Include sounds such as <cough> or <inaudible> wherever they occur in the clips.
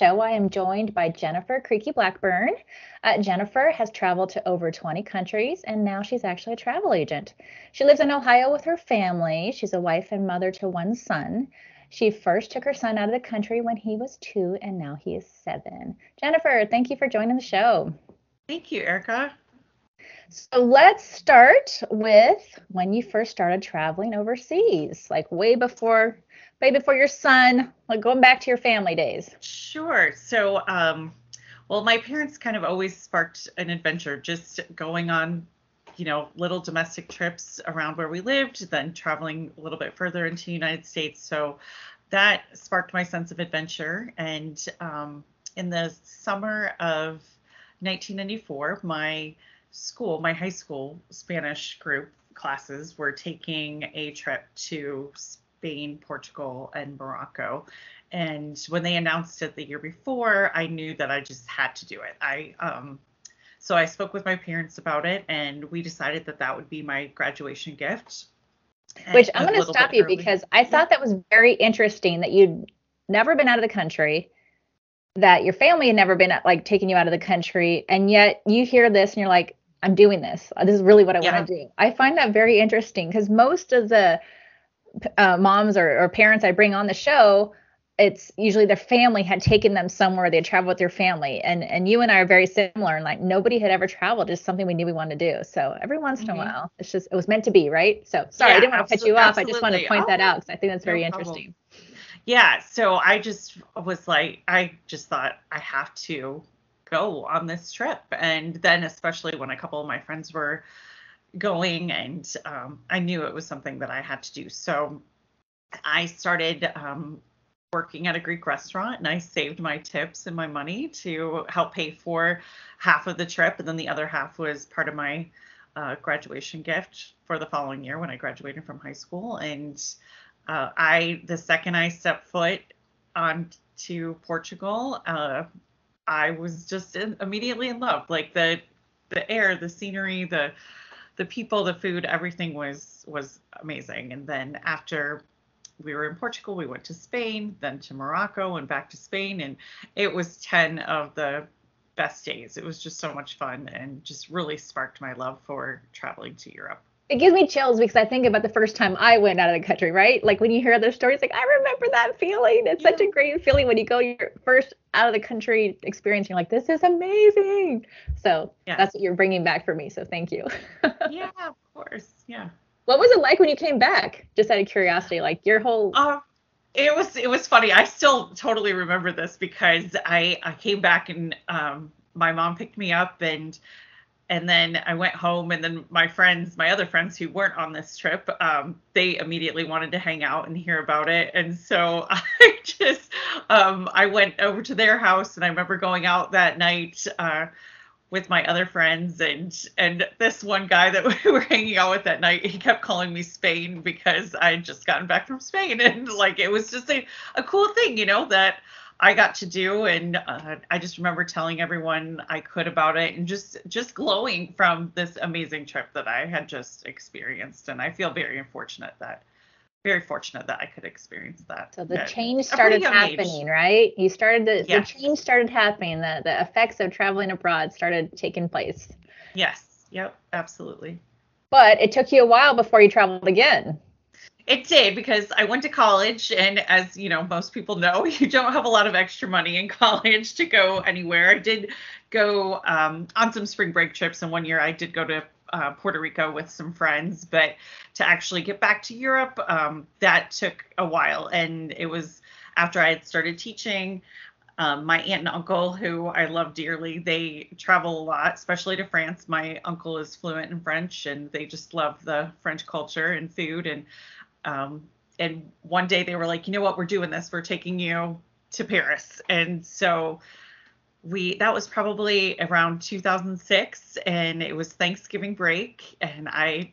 show, I am joined by Jennifer Creaky Blackburn. Uh, Jennifer has traveled to over 20 countries and now she's actually a travel agent. She lives in Ohio with her family. She's a wife and mother to one son. She first took her son out of the country when he was two and now he is seven. Jennifer, thank you for joining the show. Thank you, Erica. So let's start with when you first started traveling overseas, like way before way before your son, like going back to your family days. Sure. So um well my parents kind of always sparked an adventure just going on you know little domestic trips around where we lived then traveling a little bit further into the united states so that sparked my sense of adventure and um, in the summer of 1994 my school, my high school Spanish group classes were taking a trip to Spain, Portugal, and Morocco. And when they announced it the year before, I knew that I just had to do it. I um, so I spoke with my parents about it, and we decided that that would be my graduation gift. Which I'm going to stop you early. because I thought yeah. that was very interesting that you'd never been out of the country that your family had never been like taking you out of the country and yet you hear this and you're like I'm doing this. This is really what I yeah. want to do. I find that very interesting because most of the uh, moms or, or, parents I bring on the show, it's usually their family had taken them somewhere. They traveled with their family, and and you and I are very similar. And like nobody had ever traveled, just something we knew we wanted to do. So every once mm-hmm. in a mm-hmm. while, it's just it was meant to be, right? So sorry, yeah, I didn't want to cut you off. Absolutely. I just wanted to point oh, that out because I think that's very no interesting. Yeah, so I just was like, I just thought I have to go on this trip. And then, especially when a couple of my friends were going, and um, I knew it was something that I had to do. So I started um, working at a Greek restaurant and I saved my tips and my money to help pay for half of the trip. And then the other half was part of my uh, graduation gift for the following year when I graduated from high school. And uh, I, the second I stepped foot on to Portugal, uh, I was just in, immediately in love. Like the the air, the scenery, the the people, the food, everything was was amazing. And then after we were in Portugal, we went to Spain, then to Morocco, and back to Spain, and it was ten of the best days. It was just so much fun and just really sparked my love for traveling to Europe it gives me chills because I think about the first time I went out of the country, right? Like when you hear other stories, like I remember that feeling. It's yeah. such a great feeling when you go your first out of the country experience. You're like, this is amazing. So yeah. that's what you're bringing back for me. So thank you. <laughs> yeah, of course. Yeah. What was it like when you came back? Just out of curiosity, like your whole. Uh, it was it was funny. I still totally remember this because I I came back and um my mom picked me up and and then I went home, and then my friends, my other friends who weren't on this trip, um, they immediately wanted to hang out and hear about it, and so <laughs> I just um, I went over to their house, and I remember going out that night uh, with my other friends, and and this one guy that <laughs> we were hanging out with that night, he kept calling me Spain because I had just gotten back from Spain, <laughs> and like it was just a a cool thing, you know that I got to do, and uh, I just remember telling everyone I could about it, and just just glowing from this amazing trip that I had just experienced. And I feel very fortunate that very fortunate that I could experience that. So the change started happening, age. right? You started to, yes. the change started happening. The the effects of traveling abroad started taking place. Yes. Yep. Absolutely. But it took you a while before you traveled again. It did because I went to college, and as you know, most people know, <laughs> you don't have a lot of extra money in <laughs> college to go anywhere. I did go um, on some spring break trips, and one year I did go to uh, Puerto Rico with some friends, but to actually get back to Europe, um, that took a while, and it was after I had started teaching. Um, my aunt and uncle, who I love dearly, they travel a lot, especially to France. My uncle is fluent in French, and they just love the French culture and food. And um, and one day they were like, you know what, we're doing this. We're taking you to Paris. And so we that was probably around 2006 and it was Thanksgiving break and I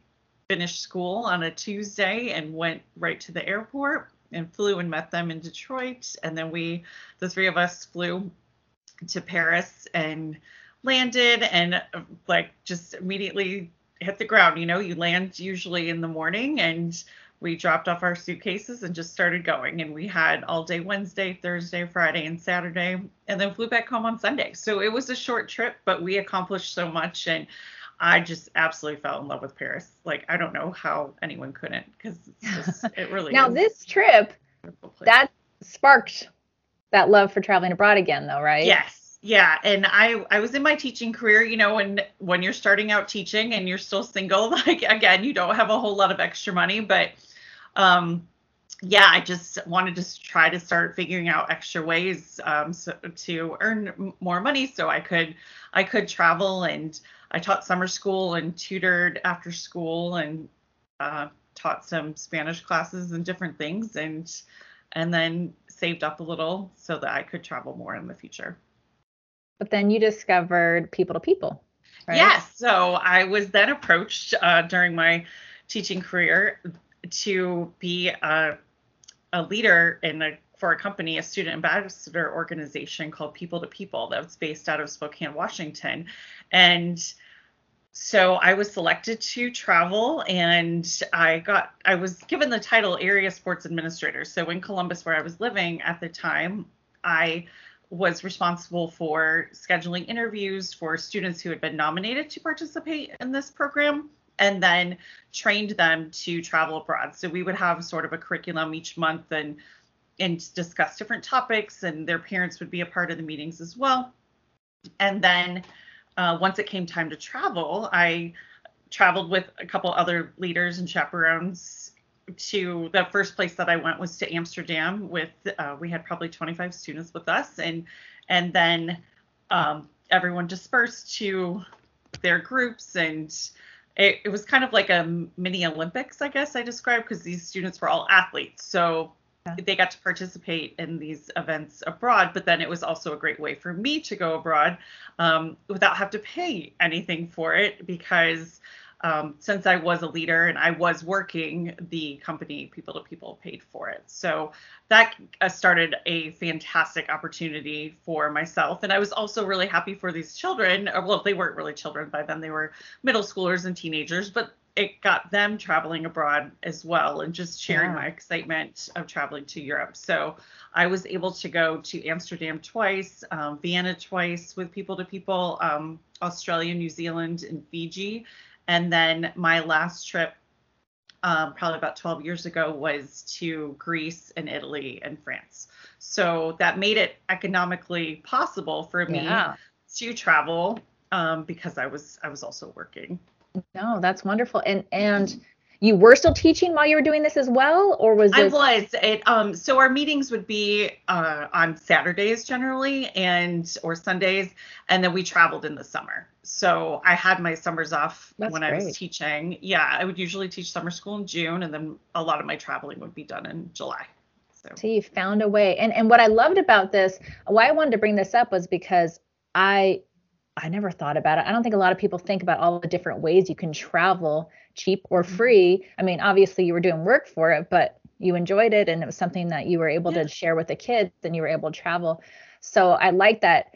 finished school on a Tuesday and went right to the airport and flew and met them in Detroit and then we the three of us flew to Paris and landed and like just immediately hit the ground you know you land usually in the morning and we dropped off our suitcases and just started going. And we had all day Wednesday, Thursday, Friday, and Saturday, and then flew back home on Sunday. So it was a short trip, but we accomplished so much. And I just absolutely fell in love with Paris. Like I don't know how anyone couldn't because <laughs> it really now this trip that sparked that love for traveling abroad again though, right? Yes. Yeah. And I I was in my teaching career, you know, when when you're starting out teaching and you're still single, <laughs> like again, you don't have a whole lot of extra money, but um yeah, I just wanted to try to start figuring out extra ways um, so, to earn more money so I could I could travel and I taught summer school and tutored after school and uh, taught some Spanish classes and different things and and then saved up a little so that I could travel more in the future. But then you discovered people to people. Right? Yes. So I was then approached uh, during my teaching career to be a, a leader in a for a company, a student ambassador organization called People to People that's based out of Spokane, Washington. And so I was selected to travel and I got I was given the title area sports administrator. So in Columbus where I was living at the time, I was responsible for scheduling interviews for students who had been nominated to participate in this program and then trained them to travel abroad. So we would have sort of a curriculum each month and and discuss different topics and their parents would be a part of the meetings as well. And then uh, once it came time to travel, I traveled with a couple other leaders and chaperones to the first place that I went was to Amsterdam with uh, we had probably 25 students with us and and then um, everyone dispersed to their groups and it, it was kind of like a mini Olympics I guess I described because these students were all athletes. So they got to participate in these events abroad but then it was also a great way for me to go abroad um, without have to pay anything for it because um, since I was a leader and I was working, the company People to People paid for it. So that uh, started a fantastic opportunity for myself. And I was also really happy for these children. Uh, well, they weren't really children by then, they were middle schoolers and teenagers, but it got them traveling abroad as well and just sharing yeah. my excitement of traveling to Europe. So I was able to go to Amsterdam twice, um, Vienna twice with people to people, um, Australia, New Zealand, and Fiji. And then my last trip, um, probably about 12 years ago, was to Greece and Italy and France. So that made it economically possible for me yeah. to travel um, because I was I was also working. No, that's wonderful. And and you were still teaching while you were doing this as well or was this... i was it um so our meetings would be uh on saturdays generally and or sundays and then we traveled in the summer so i had my summers off That's when great. i was teaching yeah i would usually teach summer school in june and then a lot of my traveling would be done in july so, so you found a way and and what i loved about this why i wanted to bring this up was because i I never thought about it. I don't think a lot of people think about all the different ways you can travel cheap or mm-hmm. free. I mean, obviously you were doing work for it, but you enjoyed it and it was something that you were able yeah. to share with the kids and you were able to travel. So I like that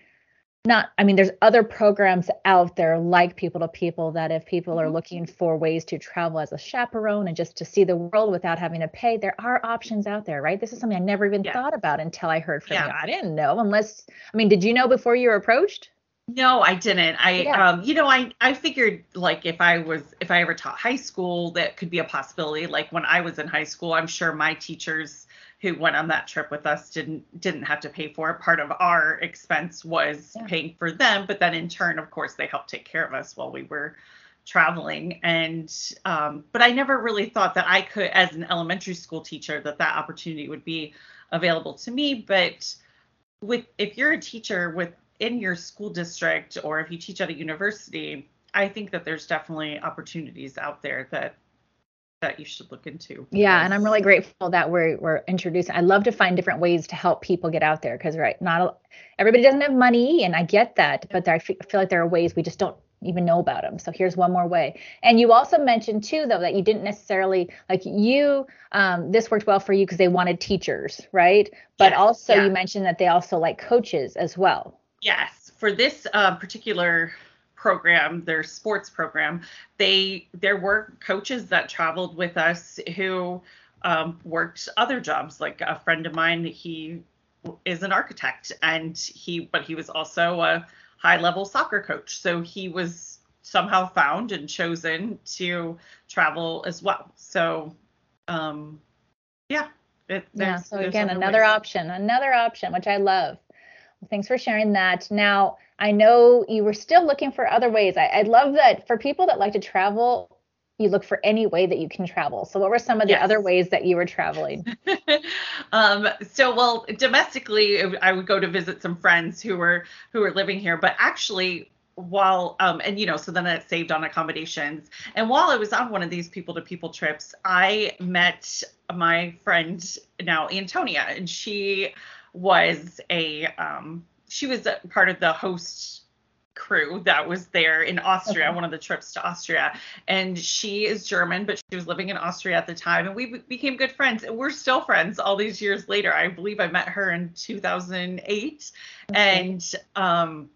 not I mean there's other programs out there like people to people that if people are mm-hmm. looking for ways to travel as a chaperone and just to see the world without having to pay there are options out there right this is something I never even yeah. thought about until I heard from yeah. you I didn't know unless I mean did you know before you were approached no, I didn't. I yeah. um you know, I I figured like if I was if I ever taught high school that could be a possibility. Like when I was in high school, I'm sure my teachers who went on that trip with us didn't didn't have to pay for it. Part of our expense was yeah. paying for them, but then in turn, of course, they helped take care of us while we were traveling and um, but i never really thought that i could as an elementary school teacher that that opportunity would be available to me but with if you're a teacher within your school district or if you teach at a university, I think that there's definitely opportunities out there that that you should look into. Yeah, and I'm really grateful that we're we're introducing. I love to find different ways to help people get out there because right, not everybody doesn't have money, and I get that, but there, I feel like there are ways we just don't even know about them. So here's one more way. And you also mentioned too, though, that you didn't necessarily like you. Um, this worked well for you because they wanted teachers, right? But yes, also yeah. you mentioned that they also like coaches as well. Yes, for this uh, particular program, their sports program, they there were coaches that traveled with us who um, worked other jobs. Like a friend of mine, he is an architect, and he but he was also a high level soccer coach. So he was somehow found and chosen to travel as well. So um, yeah. It, yeah. So again, another ways. option, another option, which I love. Well, thanks for sharing that. Now, I know you were still looking for other ways. I, I love that for people that like to travel, you look for any way that you can travel. So, what were some of the yes. other ways that you were traveling? <laughs> um, so, well, domestically, I would go to visit some friends who were who were living here, but actually, while um and you know so then it saved on accommodations and while i was on one of these people to people trips i met my friend now antonia and she was a um she was a part of the host crew that was there in Austria, okay. one of the trips to Austria. And she is German, but she was living in Austria at the time. And we became good friends. And we're still friends all these years later. I believe I met her in 2008. Okay. And, um,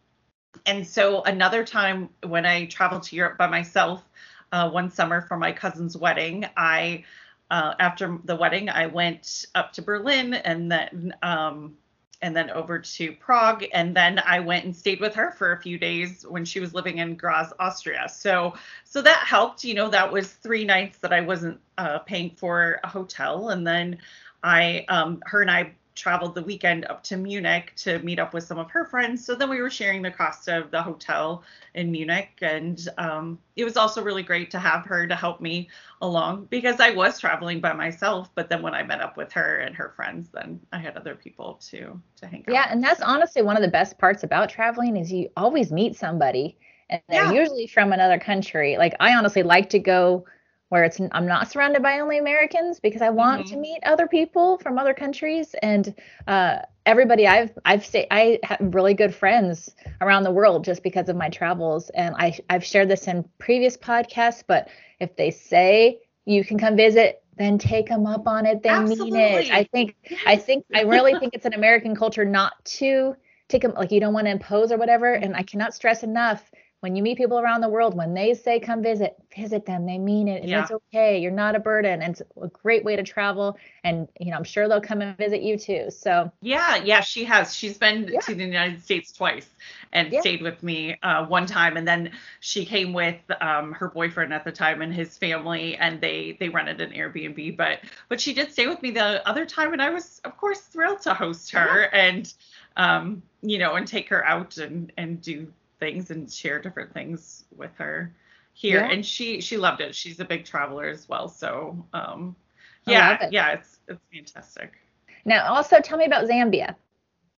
and so another time when I traveled to Europe by myself, uh, one summer for my cousin's wedding, I, uh, after the wedding, I went up to Berlin and then, um, and then over to Prague. And then I went and stayed with her for a few days when she was living in Graz, Austria. So so that helped. You know, that was three nights that I wasn't uh, paying for a hotel. And then I, um, her and I traveled the weekend up to Munich to meet up with some of her friends. So then we were sharing the cost of the hotel in Munich. And um, it was also really great to have her to help me along because I was traveling by myself. But then when I met up with her and her friends, then I had other people to to hang out. Yeah, and that's honestly one of the best parts about traveling is you always meet somebody and they're yeah. usually from another country. Like I honestly like to go where it's I'm not surrounded by only Americans because I want mm-hmm. to meet other people from other countries and uh, everybody I've I've stayed I have really good friends around the world just because of my travels and I I've shared this in previous podcasts but if they say you can come visit then take them up on it they Absolutely. mean it I think yes. I think I really think it's an American culture not to take them like you don't want to impose or whatever <laughs> and I cannot stress enough when you meet people around the world, when they say come visit, visit them. They mean it. And yeah. it's okay. You're not a burden. And it's a great way to travel. And, you know, I'm sure they'll come and visit you too. So, yeah, yeah, she has. She's been yeah. to the United States twice and yeah. stayed with me uh, one time. And then she came with um, her boyfriend at the time and his family, and they they rented an Airbnb. But but she did stay with me the other time, and I was of course thrilled to host her and um, you know, and take her out and and do things and share different things with her here. Yeah. and she she loved it. She's a big traveler as well. So um yeah it. yeah it's it's fantastic. Now also tell me about zambia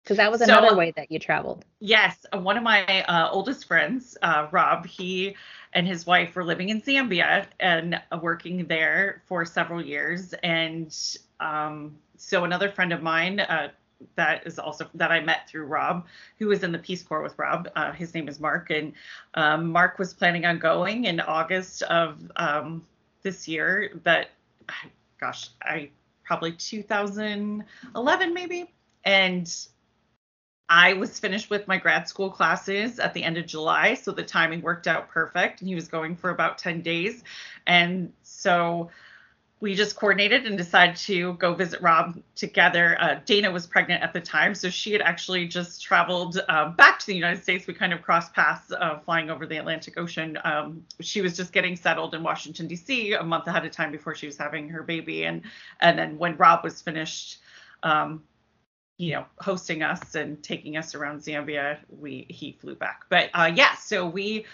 because that was another so, way that you traveled. Yes one of my uh, oldest friends uh, rob he and his wife were living in zambia and working there for several years. And um, so another friend of mine uh, that is also that I met through Rob, who was in the Peace Corps with Rob. Uh, his name is Mark, and um, Mark was planning on going in August of um, this year. But gosh, I probably 2011 maybe, and I was finished with my grad school classes at the end of July, so the timing worked out perfect. And he was going for about 10 days, and so we just coordinated and decided to go visit Rob together. Uh, Dana was pregnant at the time, so she had actually just traveled uh, back to the United States. We kind of crossed paths uh, flying over the Atlantic Ocean. Um, she was just getting settled in Washington D.C. a month ahead of time before she was having her baby, and and then when Rob was finished, um, you know, hosting us and taking us around Zambia, we he flew back. But uh, yeah, so we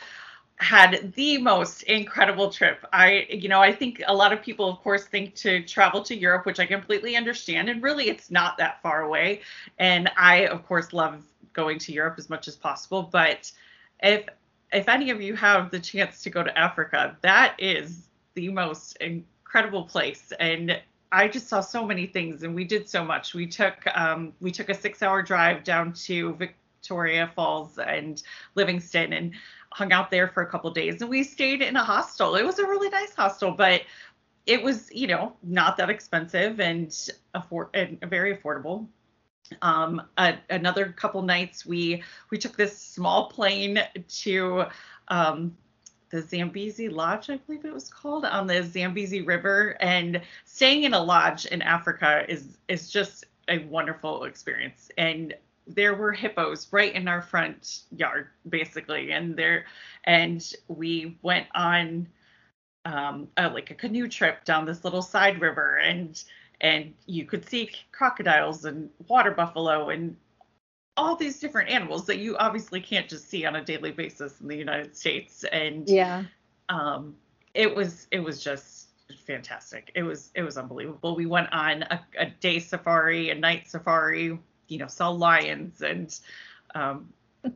had the most incredible trip. I, you know, I think a lot of people, of course, think to travel to Europe, which I completely understand. And really, it's not that far away. And I, of course, love going to Europe as much as possible. But if if any of you have the chance to go to Africa, that is the most incredible place. And I just saw so many things, and we did so much. We took um, we took a six hour drive down to Victoria Falls and Livingstone, and hung out there for a couple days and we stayed in a hostel. It was a really nice hostel, but it was, you know, not that expensive and afford and very affordable. Um, a, another couple nights we we took this small plane to um, the Zambezi Lodge, I believe it was called, on the Zambezi River. And staying in a lodge in Africa is is just a wonderful experience. And there were hippos right in our front yard, basically, and there, and we went on um, a, like a canoe trip down this little side river, and and you could see crocodiles and water buffalo and all these different animals that you obviously can't just see on a daily basis in the United States. And yeah, um, it was it was just fantastic. It was it was unbelievable. We went on a, a day safari, a night safari. You know, saw lions and. Um, <laughs>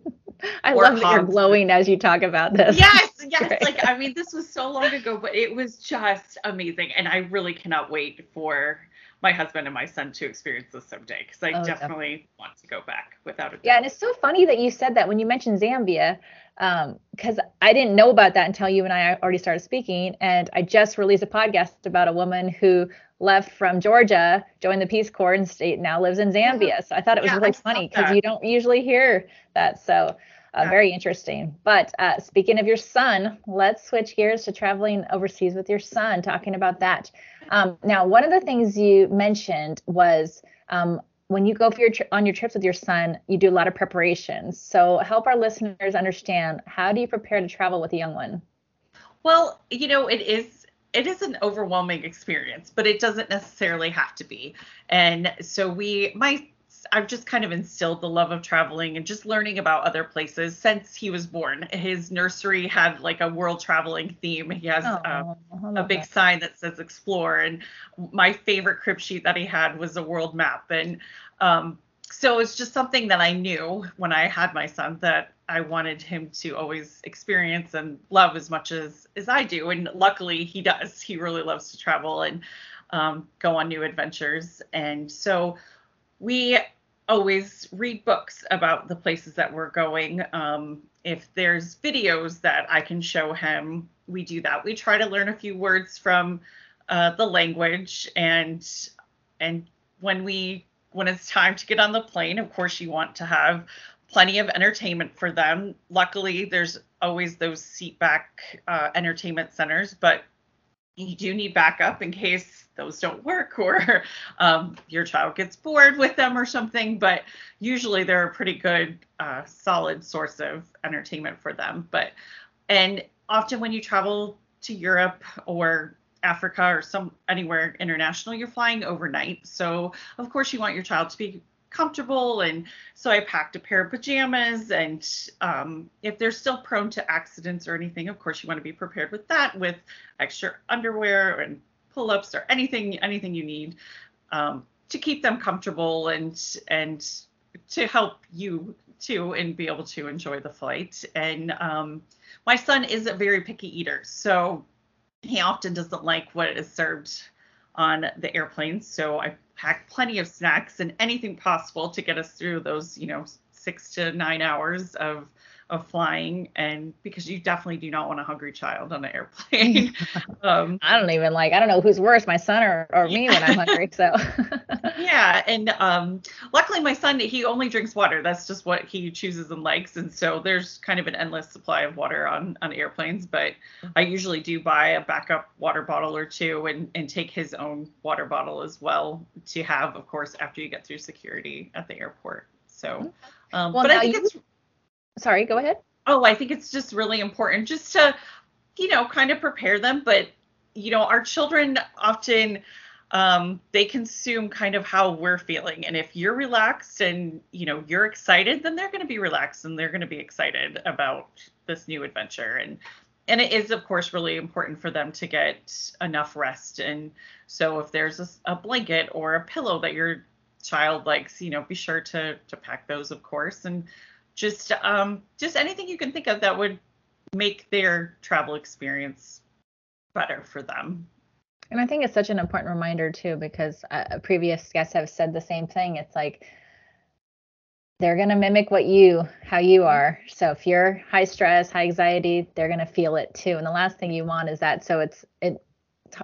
I love that you're glowing as you talk about this. Yes, <laughs> yes. Like I mean, this was so long ago, but it was just amazing, and I really cannot wait for my husband and my son to experience this someday because I oh, definitely, definitely, want to go back without a doubt. Yeah, and it's so funny that you said that when you mentioned Zambia, because um, I didn't know about that until you and I already started speaking. And I just released a podcast about a woman who left from Georgia, joined the Peace Corps, and state now lives in Zambia. So I thought it was yeah, really funny because you don't usually hear that. So uh, yeah. very interesting. But uh, speaking of your son, let's switch gears to traveling overseas with your son, talking about that. Um, now, one of the things you mentioned was um, when you go for your tri- on your trips with your son, you do a lot of preparations. So help our listeners understand how do you prepare to travel with a young one? Well, you know, it is it is an overwhelming experience, but it doesn't necessarily have to be. And so we my I've just kind of instilled the love of traveling and just learning about other places since he was born. His nursery had like a world traveling theme. He has oh, um, a big that. sign that says explore. And my favorite crib sheet that he had was a world map. And um, so it's just something that I knew when I had my son that I wanted him to always experience and love as much as as I do. And luckily he does. He really loves to travel and um, go on new adventures. And so we always read books about the places that we're going. Um, if there's videos that I can show him, we do that. We try to learn a few words from uh, the language, and and when we when it's time to get on the plane, of course you want to have plenty of entertainment for them. Luckily, there's always those seat back uh, entertainment centers, but you do need backup in case those don't work or <laughs> um, your child gets bored with them or something. But usually they're a pretty good, uh, solid source of entertainment for them. But and often when you travel to Europe or Africa or some anywhere international, you're flying overnight. So of course you want your child to be comfortable and so i packed a pair of pajamas and um, if they're still prone to accidents or anything of course you want to be prepared with that with extra underwear and pull-ups or anything anything you need um, to keep them comfortable and and to help you too and be able to enjoy the flight. And um, my son is a very picky eater so he often doesn't like what is served on the airplane so i pack plenty of snacks and anything possible to get us through those, you know, six to nine hours of of flying and because you definitely do not want a hungry child on an airplane. <laughs> Um, i don't even like i don't know who's worse my son or, or me when i'm hungry so. <laughs> Yeah and um, luckily my son he only drinks water. That's just what he chooses and likes and so there's kind of an endless supply of water on on airplanes but i usually do buy a backup water bottle or two and and take his own water bottle as well to have of course after you get through security at the airport so. Um, well, but i think you- it's sorry, go ahead. Oh, I think it's just really important just to, you know, kind of prepare them. But, you know, our children often um, they consume kind of how we're feeling. And if you're relaxed and, you know, you're excited, then they're going to be relaxed and they're going to be excited about this new adventure. And, and it is, of course, really important for them to get enough rest. And so if there's a, a blanket or a pillow that your child likes, you know, be sure to, to pack those, of course. And, just um, just anything you can think of that would make their travel experience better for them. And I think it's such an important reminder too, because uh, previous guests have said the same thing. It's like they're going to mimic what you, how you are. So if you're high stress, high anxiety, they're going to feel it too. And the last thing you want is that. So it's, it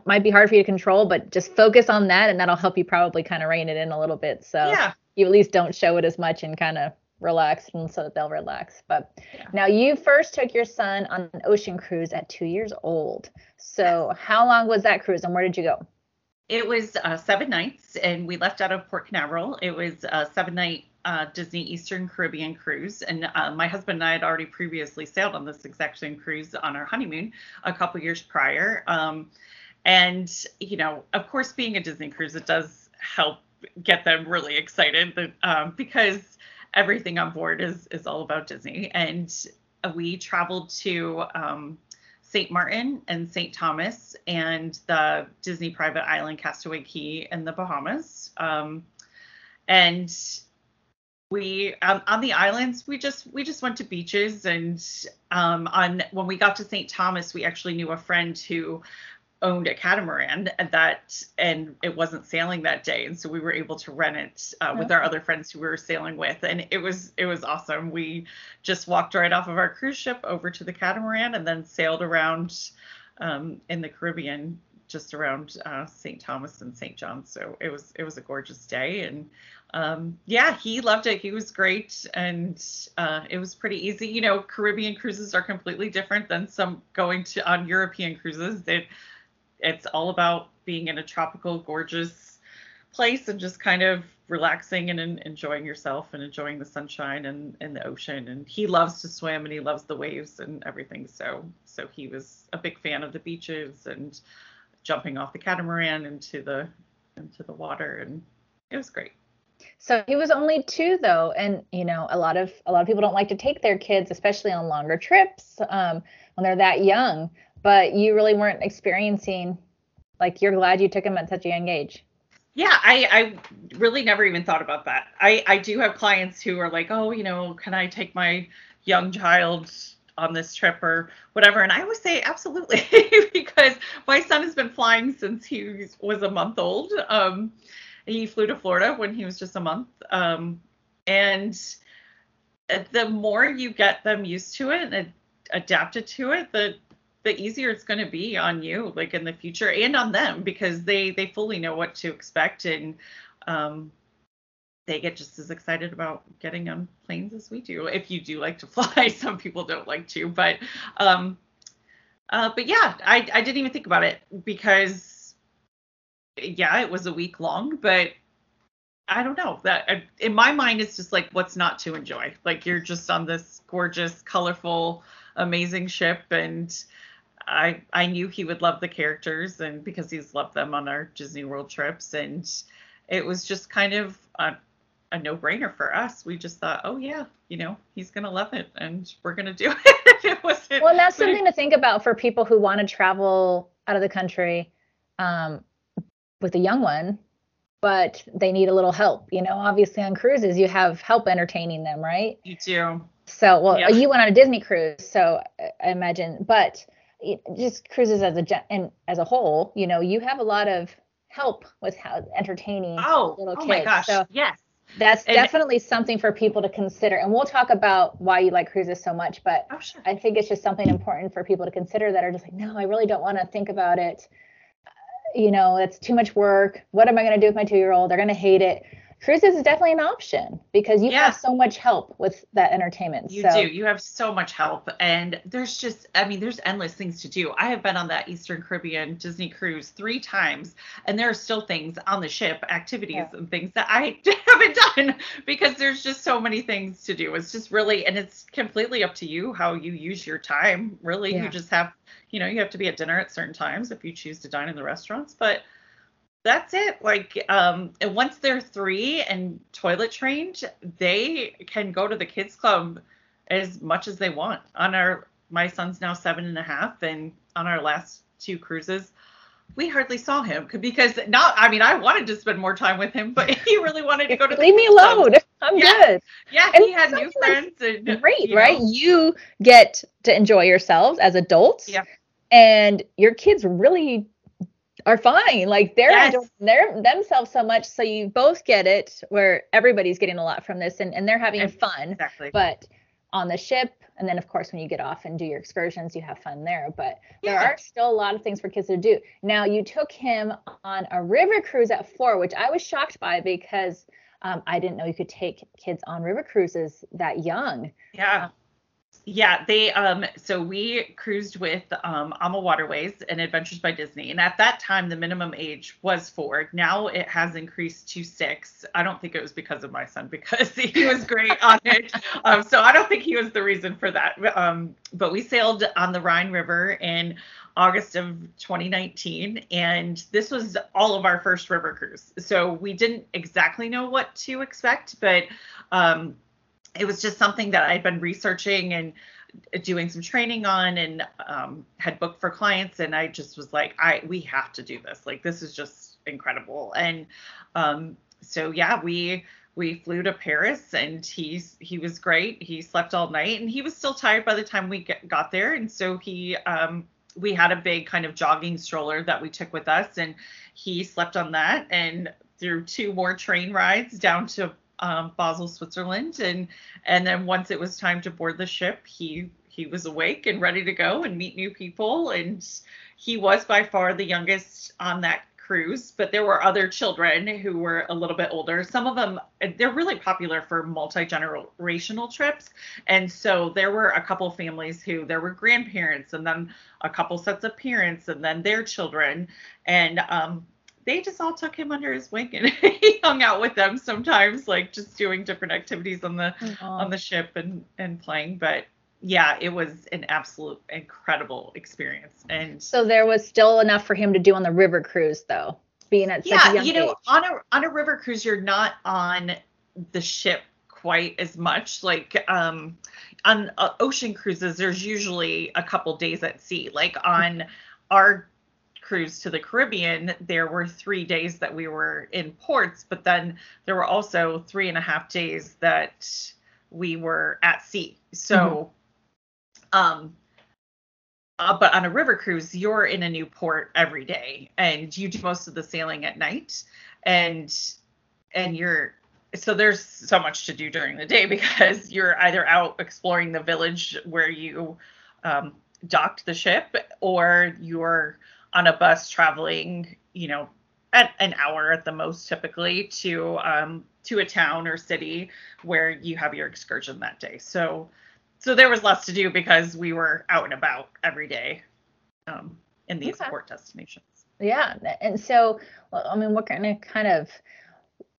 might be hard for you to control, but just focus on that and that'll help you probably kind of rein it in a little bit. So yeah. you at least don't show it as much and kind of relaxed and so that they'll relax. But yeah. now you first took your son on an ocean cruise at two years old. So how long was that cruise and where did you go? It was uh, seven nights, and we left out of Port Canaveral. It was a seven night uh, Disney Eastern Caribbean cruise, and uh, my husband and I had already previously sailed on this exact same cruise on our honeymoon a couple years prior. Um, and you know, of course, being a Disney cruise, it does help get them really excited um, because everything on board is is all about Disney. And we traveled to um, St. Martin and St. Thomas and the Disney private island Castaway Cay in the Bahamas. Um, and we um, on the islands we just we just went to beaches and um, on when we got to St. Thomas we actually knew a friend who owned a catamaran that and it wasn't sailing that day. And so we were able to rent it uh, with our other friends who we were sailing with. And it was it was awesome. We just walked right off of our cruise ship over to the catamaran and then sailed around um, in the caribbean just around uh, st thomas and st john. So it was it was a gorgeous day. And um, yeah he loved it. He was great. And uh, it was pretty easy. You know caribbean cruises are completely different than some going to on european cruises. It it's all about being in a tropical, gorgeous place and just kind of relaxing and, and enjoying yourself and enjoying the sunshine and, and the ocean. And he loves to swim and he loves the waves and everything. So so he was a big fan of the beaches and jumping off the catamaran into the into the water and it was great. So he was only two though, and you know a lot of a lot of people don't like to take their kids, especially on longer trips um, when they're that young but you really weren't experiencing like you're glad you took him at such a young age. Yeah i i really never even thought about that. I i do have clients who are like oh you know can i take my young child on this trip or whatever? And i always say absolutely <laughs> because my son has been flying since he was a month old. Um he flew to florida when he was just a month. Um and the more you get them used to it and adapted to it the the easier it's going to be on you like in the future and on them because they they fully know what to expect and um they get just as excited about getting on planes as we do if you do like to <laughs> fly some people don't like to but um uh but yeah i i didn't even think about it because yeah it was a week long but I don't know that in my mind it's just like what's not to enjoy. Like you're just on this gorgeous, colorful, amazing ship and I I knew he would love the characters and because he's loved them on our Disney World trips and it was just kind of a, a no-brainer for us. We just thought, oh yeah, you know, he's gonna love it and we're gonna do <laughs> it. it wasn't, well, that's something to think about for people who want to travel out of the country um, with a young one, but they need a little help. You know, obviously on cruises you have help entertaining them, right? You do. So, well, yeah. you went on a Disney cruise, so I imagine, but just cruises as a and as a whole, you know, you have a lot of help with how entertaining oh, little kids. Oh my gosh, so yes. That's and definitely something for people to consider. And we'll talk about why you like cruises so much, but oh, sure. I think it's just something important for people to consider that are just like, no, I really don't want to think about it. Uh, you know, it's too much work. What am I going to do with my two year old? They're going to hate it cruises is definitely an option because you yeah. have so much help with that entertainment. You so. do. You have so much help. And there's just, I mean, there's endless things to do. I have been on that Eastern Caribbean Disney cruise three times, and there are still things on the ship, activities yeah. and things that I <laughs> haven't done because there's just so many things to do. It's just really, and it's completely up to you how you use your time. Really, yeah. you just have, you know, you have to be at dinner at certain times if you choose to dine in the restaurants. But that's it. Like, um, and once they're three and toilet trained, they can go to the kids club as much as they want. On our, my son's now seven and a half, and on our last two cruises, we hardly saw him because not. I mean, I wanted to spend more time with him, but he really wanted to go to. Leave me alone. Club. <laughs> I'm yeah. good. Yeah, and he had new friends. And, great, you know. right? You get to enjoy yourselves as adults. Yeah. And your kids really are fine. Like they're yes. they're themselves so much. So you both get it where everybody's getting a lot from this and, and they're having fun. Exactly. But on the ship, and then of course when you get off and do your excursions, you have fun there. But yeah. there are still a lot of things for kids to do. Now you took him on a river cruise at four, which I was shocked by because Um, I didn't know you could take kids on river cruises that young. Yeah. Yeah, they um so we cruised with um AMA Waterways and Adventures by Disney. And at that time the minimum age was 4. Now it has increased to 6. I don't think it was because of my son <laughs> because he was great on it. Um so I don't think he was the reason for that. Um but we sailed on the Rhine River in August of 2019 and this was all of our first river cruise. So we didn't exactly know what to expect, but um it was just something that I'd been researching and doing some training on and um, had booked for clients and I just was like I we have to do this. Like this is just incredible. And um, so yeah we we flew to Paris and he's he was great. He slept all night and he was still tired by the time we get, got there. And so he um, we had a big kind of jogging stroller that we took with us and he slept on that. And through two more train rides down to um, Basel, Switzerland, and and then once it was time to board the ship, he he was awake and ready to go and meet new people, and he was by far the youngest on that cruise, but there were other children who were a little bit older. Some of them they're really popular for multi-generational trips. And so there were a couple families who there were grandparents and then a couple sets of parents and then their children. And um, they just all took him under his wing and <laughs> he hung out with them sometimes like just doing different activities on the Aww. on the ship and and playing but yeah it was an absolute incredible experience and so there was still enough for him to do on the river cruise though being at yeah you know age. on a on a river cruise you're not on the ship quite as much like um on uh, ocean cruises there's usually a couple days at sea like on our cruise to the Caribbean, there were three days that we were in ports, but then there were also three and a half days that we were at sea. So, mm-hmm. um, uh, but on a river cruise, you're in a new port every day, and you do most of the sailing at night, and and you're so there's so much to do during the day <laughs> because you're either out exploring the village where you um, docked the ship, or you're on a bus traveling, you know, at an hour at the most typically to um, to a town or city where you have your excursion that day. So so there was less to do because we were out and about every day um, in these okay. port destinations. Yeah, and so well, I mean, what kind of kind of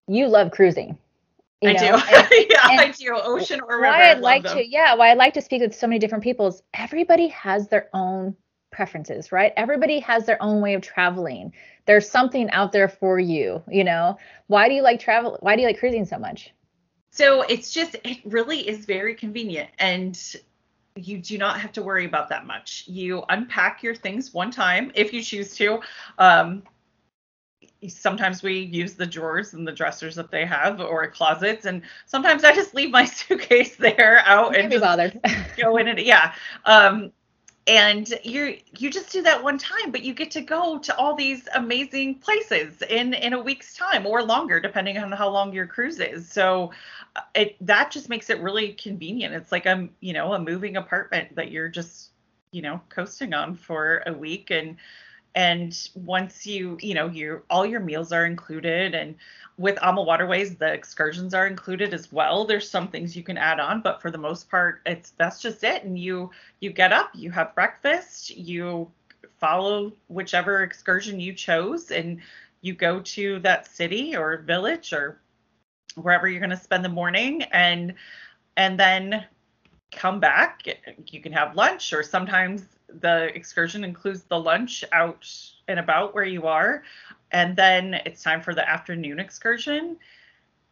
you love cruising? You I know? do. <laughs> And, yeah, I do. Ocean or river. Why I'd like them. to, yeah, why I'd like to speak with so many different people is everybody has their own preferences, right? Everybody has their own way of traveling. There's something out there for you, you know. Why do you like travel? Why do you like cruising so much? So it's just it really is very convenient and you do not have to worry about that much. You unpack your things one time if you choose to. Um, sometimes we use the drawers and the dressers that they have or closets and sometimes i just leave my <laughs> suitcase there out and just bothered. go in it yeah um and you you just do that one time but you get to go to all these amazing places in in a week's time or longer depending on how long your cruise is. So uh, it that just makes it really convenient. It's like a you know a moving apartment that you're just you know coasting on for a week. And and once you you know you all your meals are included and with AMA Waterways the excursions are included as well. There's some things you can add on but for the most part it's that's just it. And you you get up you have breakfast you follow whichever excursion you chose and you go to that city or village or wherever you're going to spend the morning. And and then come back you can have lunch or sometimes the excursion includes the lunch out and about where you are and then it's time for the afternoon excursion.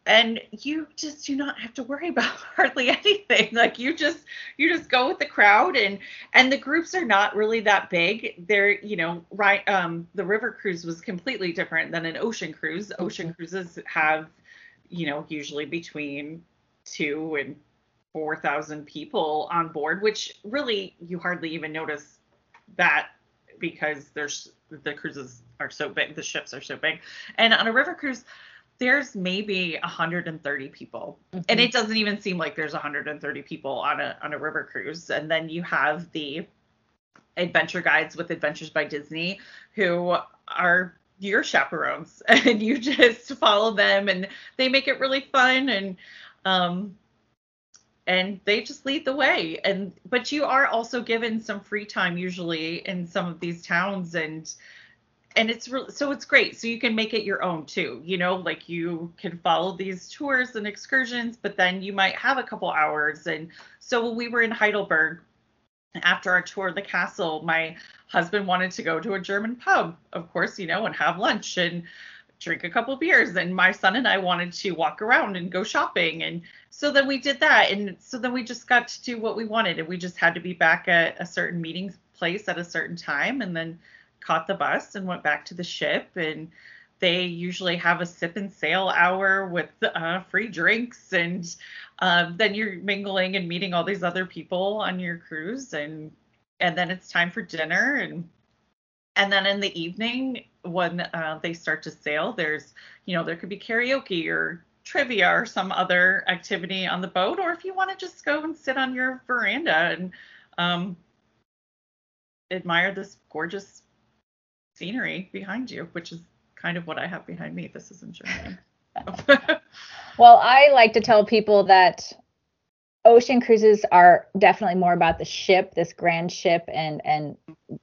And you just do not have to worry <laughs> about hardly anything. Like you just you just go with the crowd and and the groups are not really that big. They're you know right um the river cruise was completely different than an ocean cruise. Ocean mm-hmm. cruises have you know usually between two and 4,000 people on board, which really you hardly even notice that because there's the cruises are so big, the ships are so big. And on a river cruise, there's maybe 130 people. Mm-hmm. And it doesn't even seem like there's 130 people on a on a river cruise. And then you have the adventure guides with Adventures by Disney who are your chaperones <laughs> and you just follow them and they make it really fun and um and they just lead the way. And but you are also given some free time usually in some of these towns and and it's really so it's great. So you can make it your own too you know like you can follow these tours and excursions but then you might have a couple hours. And so when we were in heidelberg after our tour of the castle my husband wanted to go to a german pub of course you know and have lunch. And drink a couple beers and my son and I wanted to walk around and go shopping and so then we did that and so then we just got to do what we wanted and we just had to be back at a certain meeting place at a certain time and then caught the bus and went back to the ship and they usually have a sip and sail hour with uh, free drinks and um, then you're mingling and meeting all these other people on your cruise and and then it's time for dinner and and then in the evening when uh, they start to sail there's you know there could be karaoke or trivia or some other activity on the boat or if you want to just go and sit on your veranda and um, admire this gorgeous scenery behind you which is kind of what i have behind me. This isn't germany. <laughs> <laughs> Well i like to tell people that ocean cruises are definitely more about the ship, this grand ship, and and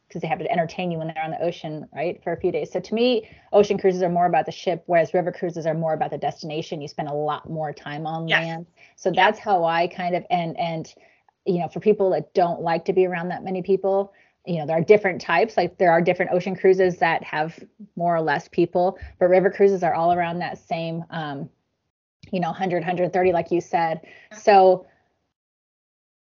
because they have to entertain you when they're on the ocean, right, for a few days. So to me, ocean cruises are more about the ship, whereas river cruises are more about the destination. You spend a lot more time on yes. land. So that's how I kind of and and you know, for people that don't like to be around that many people, you know, there are different types. Like there are different ocean cruises that have more or less people, but river cruises are all around that same um, you know, 100, 130, like you said. So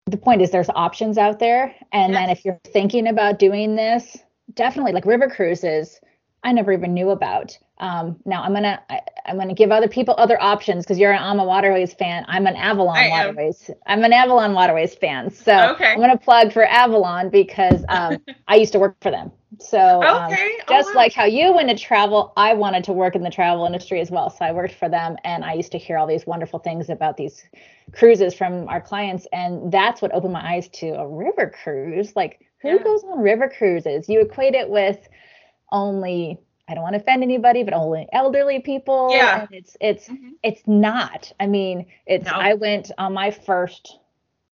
the point is there's options out there and yes. then if you're thinking about doing this definitely like river cruises i never even knew about um, now i'm gonna I, am going to give other people other options because you're an AMA Waterways fan i'm an avalon waterways i'm an avalon waterways fan so okay. i'm going to plug for avalon because um, <laughs> i used to work for them so um, okay. um, just oh, wow. like how you went to travel, I wanted to work in the travel industry as well. So I worked for them and I used to hear all these wonderful things about these cruises from our clients. And that's what opened my eyes to a river cruise. Like who yeah. goes on river cruises? You equate it with only I don't want to offend anybody, but only elderly people. Yeah. And it's it's mm-hmm. it's not. I mean, it's no. I went on my first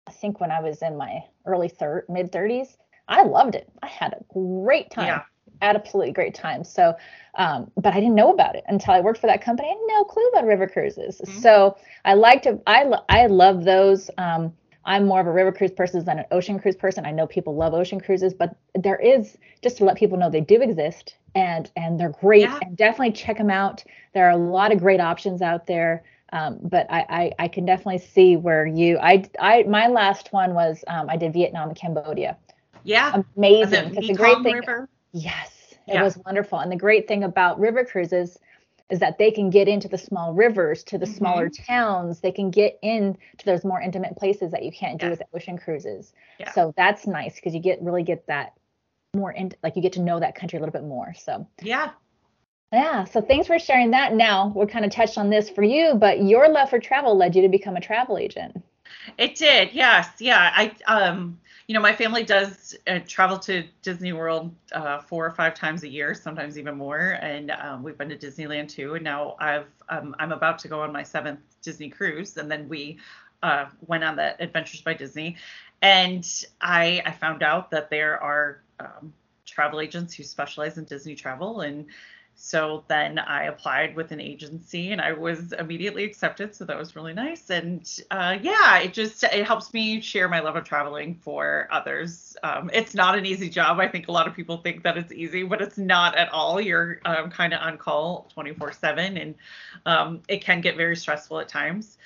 I think when I was in my early third mid 30s I loved it. I had a great time. Yeah. Absolutely great time. So, um, but I didn't know about it until I worked for that company. I had no clue about river cruises. Mm-hmm. So I like to, I, lo- I love those. Um, I'm more of a river cruise person than an ocean cruise person. I know people love ocean cruises, but there is just to let people know they do exist and and they're great yeah. and definitely check them out. There are a lot of great options out there. Um, but I, I, I can definitely see where you I I my last one was um, I did Vietnam and Cambodia. Yeah. Amazing. The, the great thing. River. Yes, it yeah. was wonderful. And the great thing about river cruises is that they can get into the small rivers, to the mm-hmm. smaller towns. They can get into those more intimate places that you can't do with ocean cruises. Yeah. So that's nice because you get really get that more in like you get to know that country a little bit more. So yeah. Yeah. So thanks for sharing that. Now we're kind of touched on this for you, but your love for travel led you to become a travel agent. It did. Yes. Yeah. I um you know, my family does uh, travel to Disney World uh, four or five times a year, sometimes even more. And um, we've been to Disneyland too. And now I've um, I'm about to go on my seventh Disney cruise, and then we uh, went on the Adventures by Disney. And I I found out that there are um, travel agents who specialize in Disney travel, and so then I applied with an agency and I was immediately accepted. So that was really nice. And uh, yeah, it just it helps me share my love of traveling for others. Um, it's not an easy job. I think a lot of people think that it's easy, but it's not at all. You're um, kind of on call 24 7 and um, it can get very stressful at times,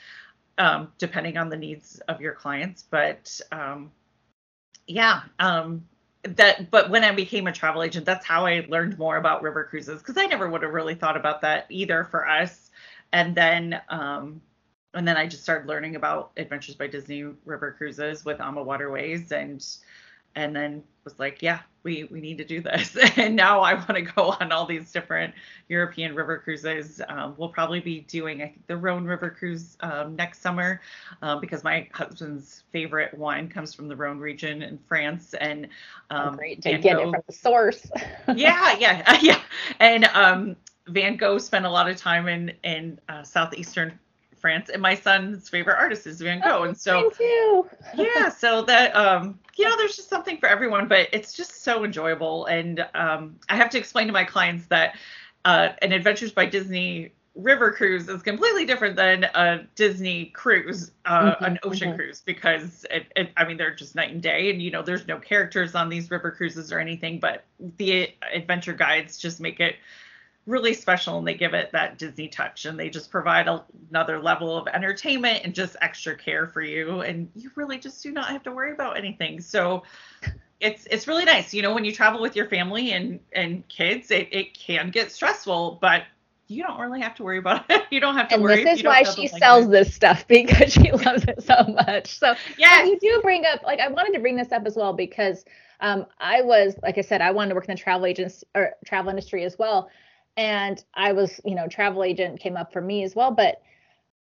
um, depending on the needs of your clients. But um, yeah, um, that but when I became a travel agent, that's how I learned more about river cruises because I never would have really thought about that either for us. And then um and then I just started learning about Adventures by Disney river cruises with AMA Waterways and and then was like, yeah, we we need to do this. <laughs> and now I want to go on all these different European river cruises. Um, we'll probably be doing I think the Rhone River cruise um, next summer um, because my husband's favorite wine comes from the Rhone region in France. And oh, um, oh, great to get it from the source. <laughs> yeah, yeah, <laughs> yeah. And um, Van Gogh spent a lot of time in in uh, southeastern France, and my son's favorite artist is Van Gogh, oh, and so <laughs> yeah, so that um, you know, there's just something for everyone, but it's just so enjoyable, and um, I have to explain to my clients that uh, an Adventures by Disney river cruise is completely different than a Disney cruise, uh, mm-hmm, an ocean mm-hmm. cruise, because it, it, I mean, they're just night and day. And, you know, there's no characters on these river cruises or anything, but the adventure guides just make it really special and they give it that Disney touch and they just provide a, another level of entertainment and just extra care for you and you really just do not have to worry about anything. So it's it's really nice. You know, when you travel with your family and and kids, it, it can get stressful, but you don't really have to worry about <laughs> it. You don't have to and worry. this is why she sells this stuff <laughs> because she loves it so much. So yeah, you do bring up like I wanted to bring this up as well because um, I was like I said I wanted to work in the travel agents or travel industry as well and I was, you know, travel agent came up for me as well. But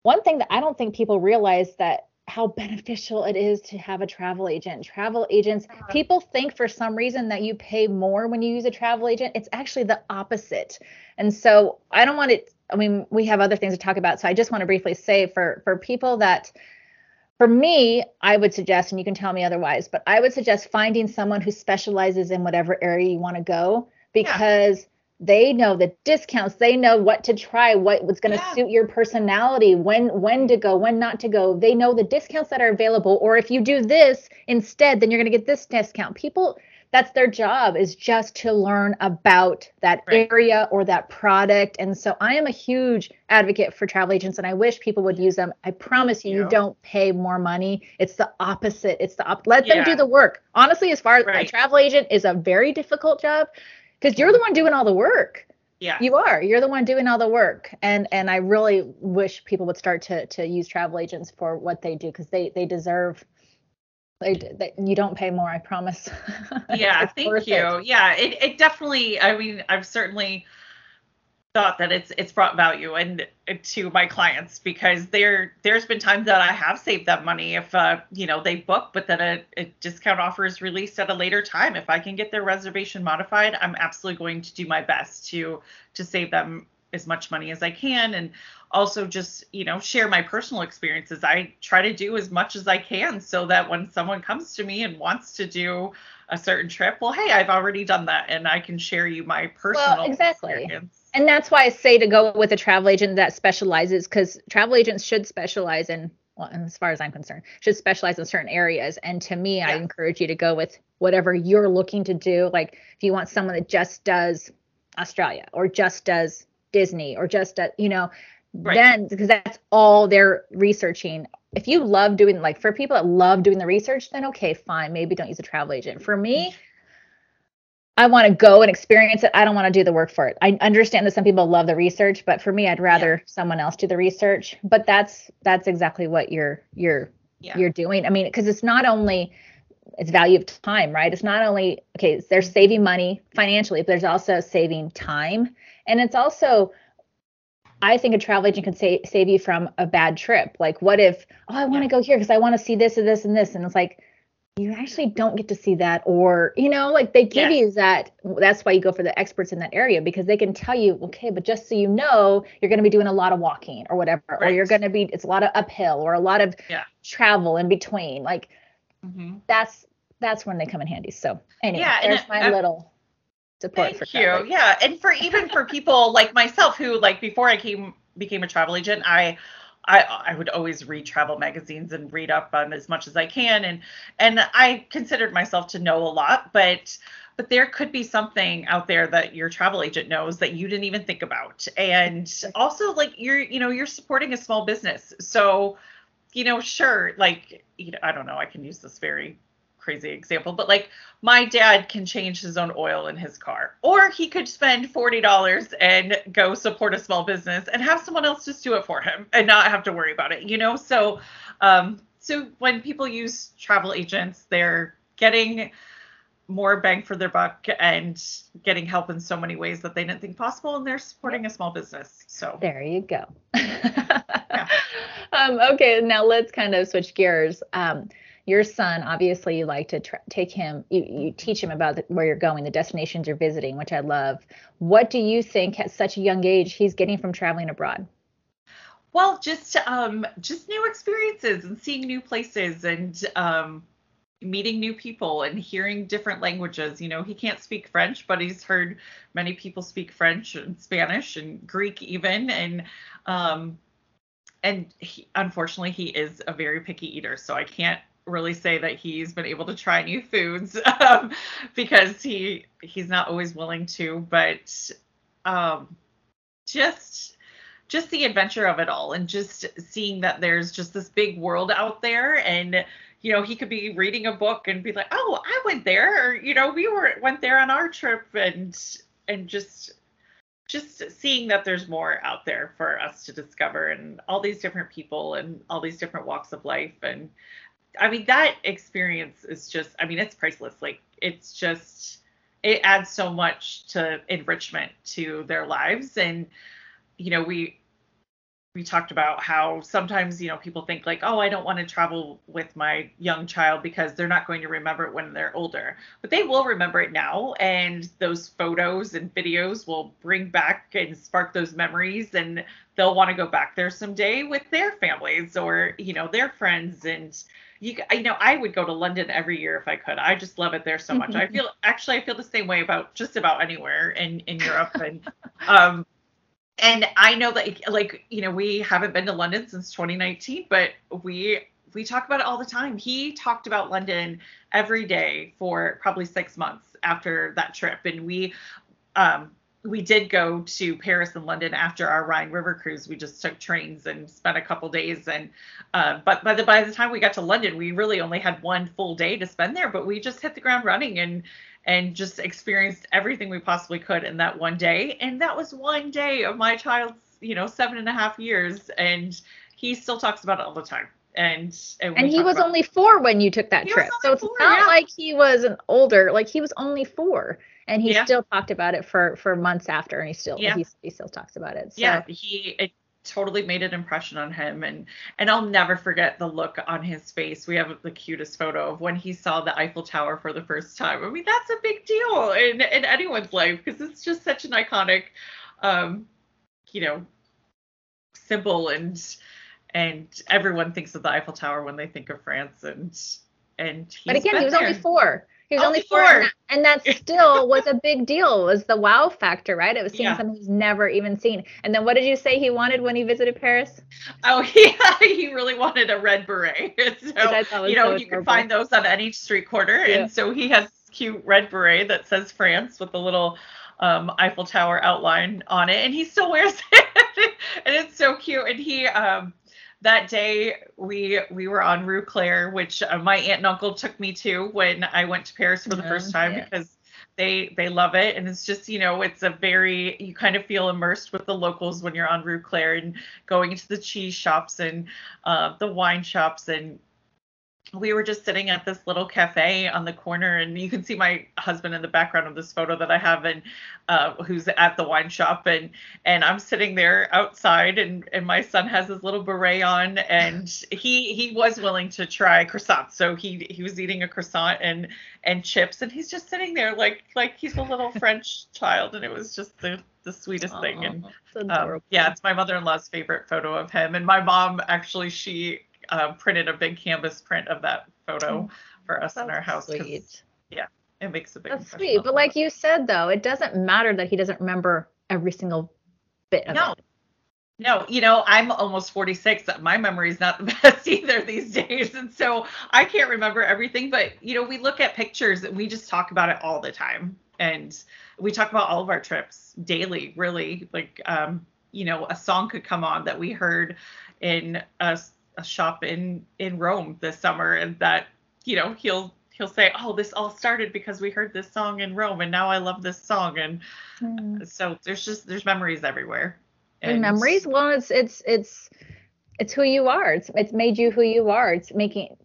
one thing that I don't think people realize that how <laughs> beneficial it is to have a travel agent. Travel agents, people think for some reason that you pay more when you use a travel agent. It's actually the opposite. And so I don't want it. I mean, we have other things to talk about. So I just want to briefly say for for people that for me, I would suggest, and you can tell me otherwise, but I would suggest finding someone who specializes in whatever area you want to go because yeah they know the discounts they know what to try what was going to yeah. suit your personality when when to go when not to go they know the discounts that are available or if you do this instead then you're going to get this discount people that's their job is just to learn about that right. area or that product and so i am a huge advocate for travel agents and i wish people would use them i promise you yeah. you don't pay more money it's the opposite it's the op- let yeah. them do the work honestly as far as right. a travel agent is a very difficult job because you're the one doing all the work. Yeah. You are. You're the one doing all the work. And and I really wish people would start to to use travel agents for what they do because they they deserve they, they, you don't pay more, I promise. <laughs> Yeah, thank you. It. Yeah, it, it definitely I mean, I've certainly thought that it's it's brought value and to my clients because there there's been times that I have saved that money if uh you know they book but then a, a, discount offer is released at a later time. If I can get their reservation modified I'm absolutely going to do my best to to save them as much money as I can and also just you know share my personal experiences. I try to do as much as I can so that when someone comes to me and wants to do a certain trip well hey I've already done that and I can share you my personal well, exactly. experience and that's why I say to go with a travel agent that specializes because travel agents should specialize in well, as far as I'm concerned, should specialize in certain areas. And to me, yeah. I encourage you to go with whatever you're looking to do. Like if you want someone that just does Australia or just does Disney or just does, you know, right. then because that's all they're researching. If you love doing like for people that love doing the research, then okay, fine, maybe don't use a travel agent. For me, mm-hmm. I want to go and experience it. I don't want to do the work for it. I understand that some people love the research, but for me, I'd rather yeah. someone else do the research. But that's that's exactly what you're you're yeah. you're doing. I mean, because it's not only it's value of time, right? It's not only okay, they're saving money financially, but there's also saving time, and it's also I think a travel agent can say, save you from a bad trip. Like, what if, oh, I want to yeah. go here because I want to see this and this and this, and it's like, you actually don't get to see that or you know like they give you that that's why you go for the experts in that area because they can tell you okay but just so you know you're going to be doing a lot of walking or whatever right. or you're going to be it's a lot of uphill or a lot of yeah. travel in between like mm-hmm. that's that's when they come in handy so anyway yeah, there's my little support thank for you yeah and for even for people like myself who like before i came became a travel agent i I, I would always read travel magazines and read up on as much as I can. And and I considered myself to know a lot but but there could be something out there that your travel agent knows that you didn't even think about. And also like you're you know you're supporting a small business. So you know sure like you know I don't know I can use this very crazy example, but like my dad can change his own oil in his car, or he could spend $40 and go support a small business and have someone else just do it for him and not have to worry about it, you know? So, um, so when people use travel agents, they're getting more bang for their buck and getting help in so many ways that they didn't think possible and they're supporting a small business so there you go <laughs> yeah. <laughs> um, okay now let's kind of switch gears um, your son obviously you like to take him you, you teach him about the, where you're going the destinations you're visiting which i love what do you think at such a young age he's getting from traveling abroad well just um just new experiences and seeing new places and um meeting new people and hearing different languages. You know, he can't speak French, but he's heard many people speak French and Spanish and Greek even. And um, and he, unfortunately, he is a very picky eater, so I can't really say that he's been able to try new foods <laughs> um, because he he's not always willing to. But um, just just the adventure of it all and just seeing that there's just this big world out there and you know, he could be reading a book and be like, "Oh, I went there," or you know, we were went there on our trip, and and just just seeing that there's more out there for us to discover, and all these different people and all these different walks of life, and I mean that experience is just, I mean, it's priceless. Like it's just, it adds so much to enrichment to their lives, and you know, we we talked about how sometimes you know people think like oh i don't want to travel with my young child because they're not going to remember it when they're older. But they will remember it now and those photos and videos will bring back and spark those memories and they'll want to go back there someday with their families or you know their friends. And you you know i would go to london every year if i could. I just love it there so much. I <laughs> feel actually i feel the same way about just about anywhere in in europe and um and I know that like you know we haven't been to London since 2019, but we we talk about it all the time. He talked about London every day for probably six months after that trip, and we um, we did go to Paris and London after our Rhine River cruise. We just took trains and spent a couple days, and uh, but by the by the time we got to London, we really only had one full day to spend there. But we just hit the ground running and and just experienced everything we possibly could in that one day. And that was one day of my child's, you know, seven and a half years. And he still talks about it all the time. And and, and he was only four when you took that trip. So it's four, not yeah. like he was an older, like he was only four. And he yeah. still talked about it for for months after, and he still yeah. he, he still talks about it. So. Yeah, he it, totally made an impression on him and and I'll never forget the look on his face. We have the cutest photo of when he saw the Eiffel Tower for the first time. I mean, that's a big deal in in anyone's life because it's just such an iconic um you know symbol and and everyone thinks of the Eiffel Tower when they think of France and and But again, he was there. only 4. He was only, four, four. And, that, <laughs> still was a big deal. It was the wow factor, right? It was seeing yeah. something he's never even seen. And then what did you say he wanted when he visited Paris? Oh, <laughs> yeah, he really wanted a red beret. <laughs> So, you know, so you can find those on any street corner. Yeah. And so he has cute red beret that says France with the little um, Eiffel Tower outline on it, and he still wears it, and it's so cute. And he um, that day we we were on Rue Cler, which uh, my aunt and uncle took me to when I went to Paris for the first oh, time because they they love it. And it's just you know it's a very you kind of feel immersed with the locals when you're on Rue Cler and going into the cheese shops and uh, the wine shops and we were just sitting at this little cafe on the corner and you can see my husband in the background of this photo that i have and uh, who's at the wine shop and and i'm sitting there outside and and my son has his little beret on and he he was willing to try croissant so he he was eating a croissant and and chips and he's just sitting there like like he's a little french <laughs> child and it was just the the sweetest Aww, thing and um, yeah it's my mother-in-law's favorite photo of him and my mom actually she uh, printed a big canvas print of that photo oh, for us in our house. Sweet. Yeah, it makes a big. That's sweet, but like you said though, it doesn't matter that he doesn't remember every single bit of no. it. No, you know, I'm almost 46. My memory is not the <laughs> best either these days. And so I can't remember everything. But, you know, we look at pictures and we just talk about it all the time. And we talk about all of our trips daily, really. Like, um, you know, a song could come on that we heard in a a shop in in Rome this summer, and that you know he'll he'll say, "Oh, this all started because we heard this song in Rome, and now I love this song." And mm. so there's just there's memories everywhere. And memories. Well, it's it's it's it's who you are. It's it's made you who you are. It's making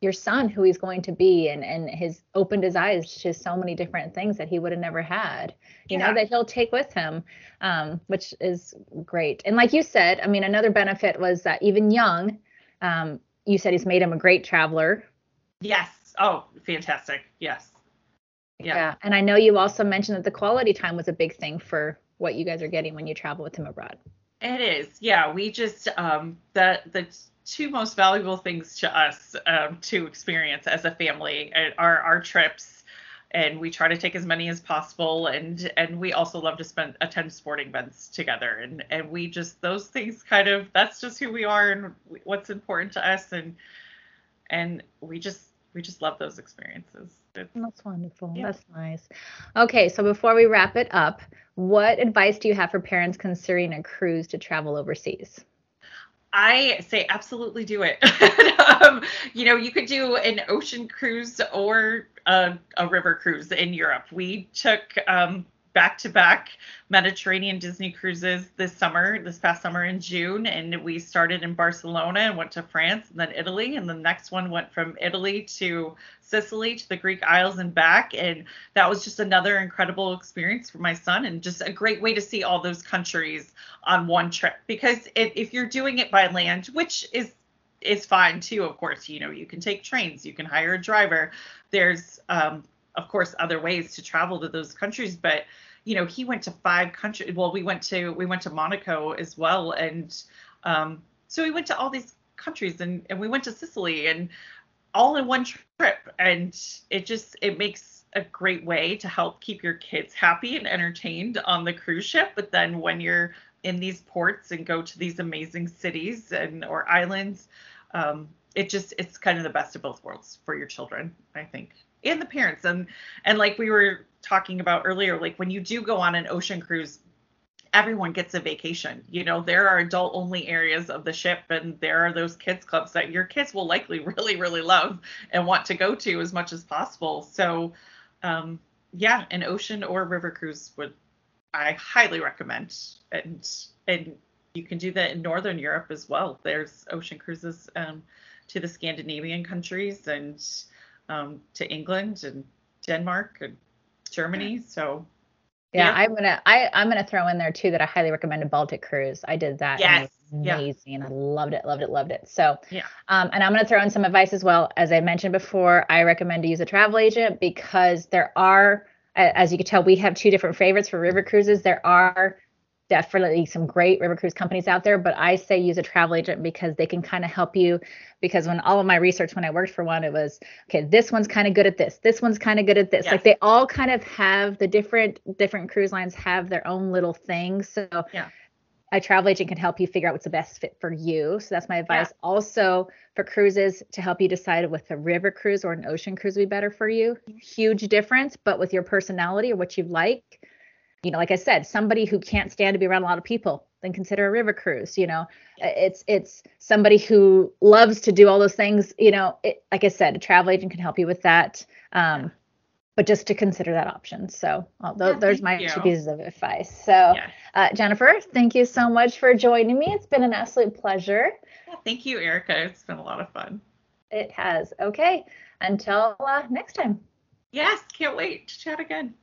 your son who he's going to be and and his opened his eyes to so many different things that he would have never had you yeah. know that he'll take with him um, which is great and like you said i mean another benefit was that even young um, you said he's made him a great traveler. Yes. Oh fantastic. Yes. Yeah. yeah and i know you also mentioned that the quality time was a big thing for what you guys are getting when you travel with him abroad. It is. Yeah we just um the the two most valuable things to us um, to experience as a family are our trips and we try to take as many as possible and and we also love to spend attend sporting events together and and we just those things kind of that's just who we are and what's important to us and and we just we just love those experiences it's, that's wonderful yeah. that's nice okay so before we wrap it up what advice do you have for parents considering a cruise to travel overseas I say absolutely do it. <laughs> um, you know, you could do an ocean cruise or a, a river cruise in Europe. We took back to back Mediterranean Disney cruises this summer, this past summer in June. And we started in Barcelona and went to France and then Italy. And the next one went from Italy to Sicily to the Greek Isles and back. And that was just another incredible experience for my son and just a great way to see all those countries on one trip. Because if you're doing it by land, which is is fine too, of course, you know, you can take trains, you can hire a driver. There's um, of course other ways to travel to those countries, but you know, he went to five countries. Well, we went to we went to Monaco as well, and um, so we went to all these countries, and and we went to Sicily, and all in one trip, and it just it makes a great way to help keep your kids happy and entertained on the cruise ship. But then when you're in these ports and go to these amazing cities and or islands, um, it just it's kind of the best of both worlds for your children, I think and the parents. And and like we were talking about earlier like when you do go on an ocean cruise everyone gets a vacation. You know there are adult only areas of the ship and there are those kids clubs that your kids will likely <laughs> really really love and want to go to as much as possible. So um yeah an ocean or river cruise would i highly recommend and and you can do that in northern europe as well there's ocean cruises um, to the scandinavian countries and um, to England and Denmark and Germany. So yeah, yeah, I'm gonna I I'm gonna throw in there too that I highly recommend a Baltic cruise. I did that. Yes. amazing. Yeah. I loved it, loved it, loved it. So yeah. Um, and I'm gonna throw in some advice as well. As I mentioned before, I recommend to use a travel agent because there are, as you can tell, we have two different favorites for river cruises. There are definitely some great river cruise companies out there, but I say use a travel agent because they can kind of help you. Because when all of my research, when I worked for one, it was okay, this one's kind of good at this, this one's kind of good at this. Yes. Like they all kind of have the different different cruise lines have their own little things. So yeah. A travel agent can help you figure out what's the best fit for you. So that's my advice. Yeah. Also for cruises to help you decide with a river cruise or an ocean cruise would be better for you. Huge difference, but with your personality or what you like, you know like i said somebody who can't stand to be around a lot of people then consider a river cruise you know. It's it's somebody who loves to do all those things you know. It, like i said a travel agent can help you with that um, but just to consider that option. So th- yeah, there's my you. two pieces of advice. So yeah. uh, jennifer thank you so much for joining me. It's been an absolute pleasure. Yeah, thank you erica. It's been a lot of fun. It has. Okay until uh, next time. Yes can't wait to chat again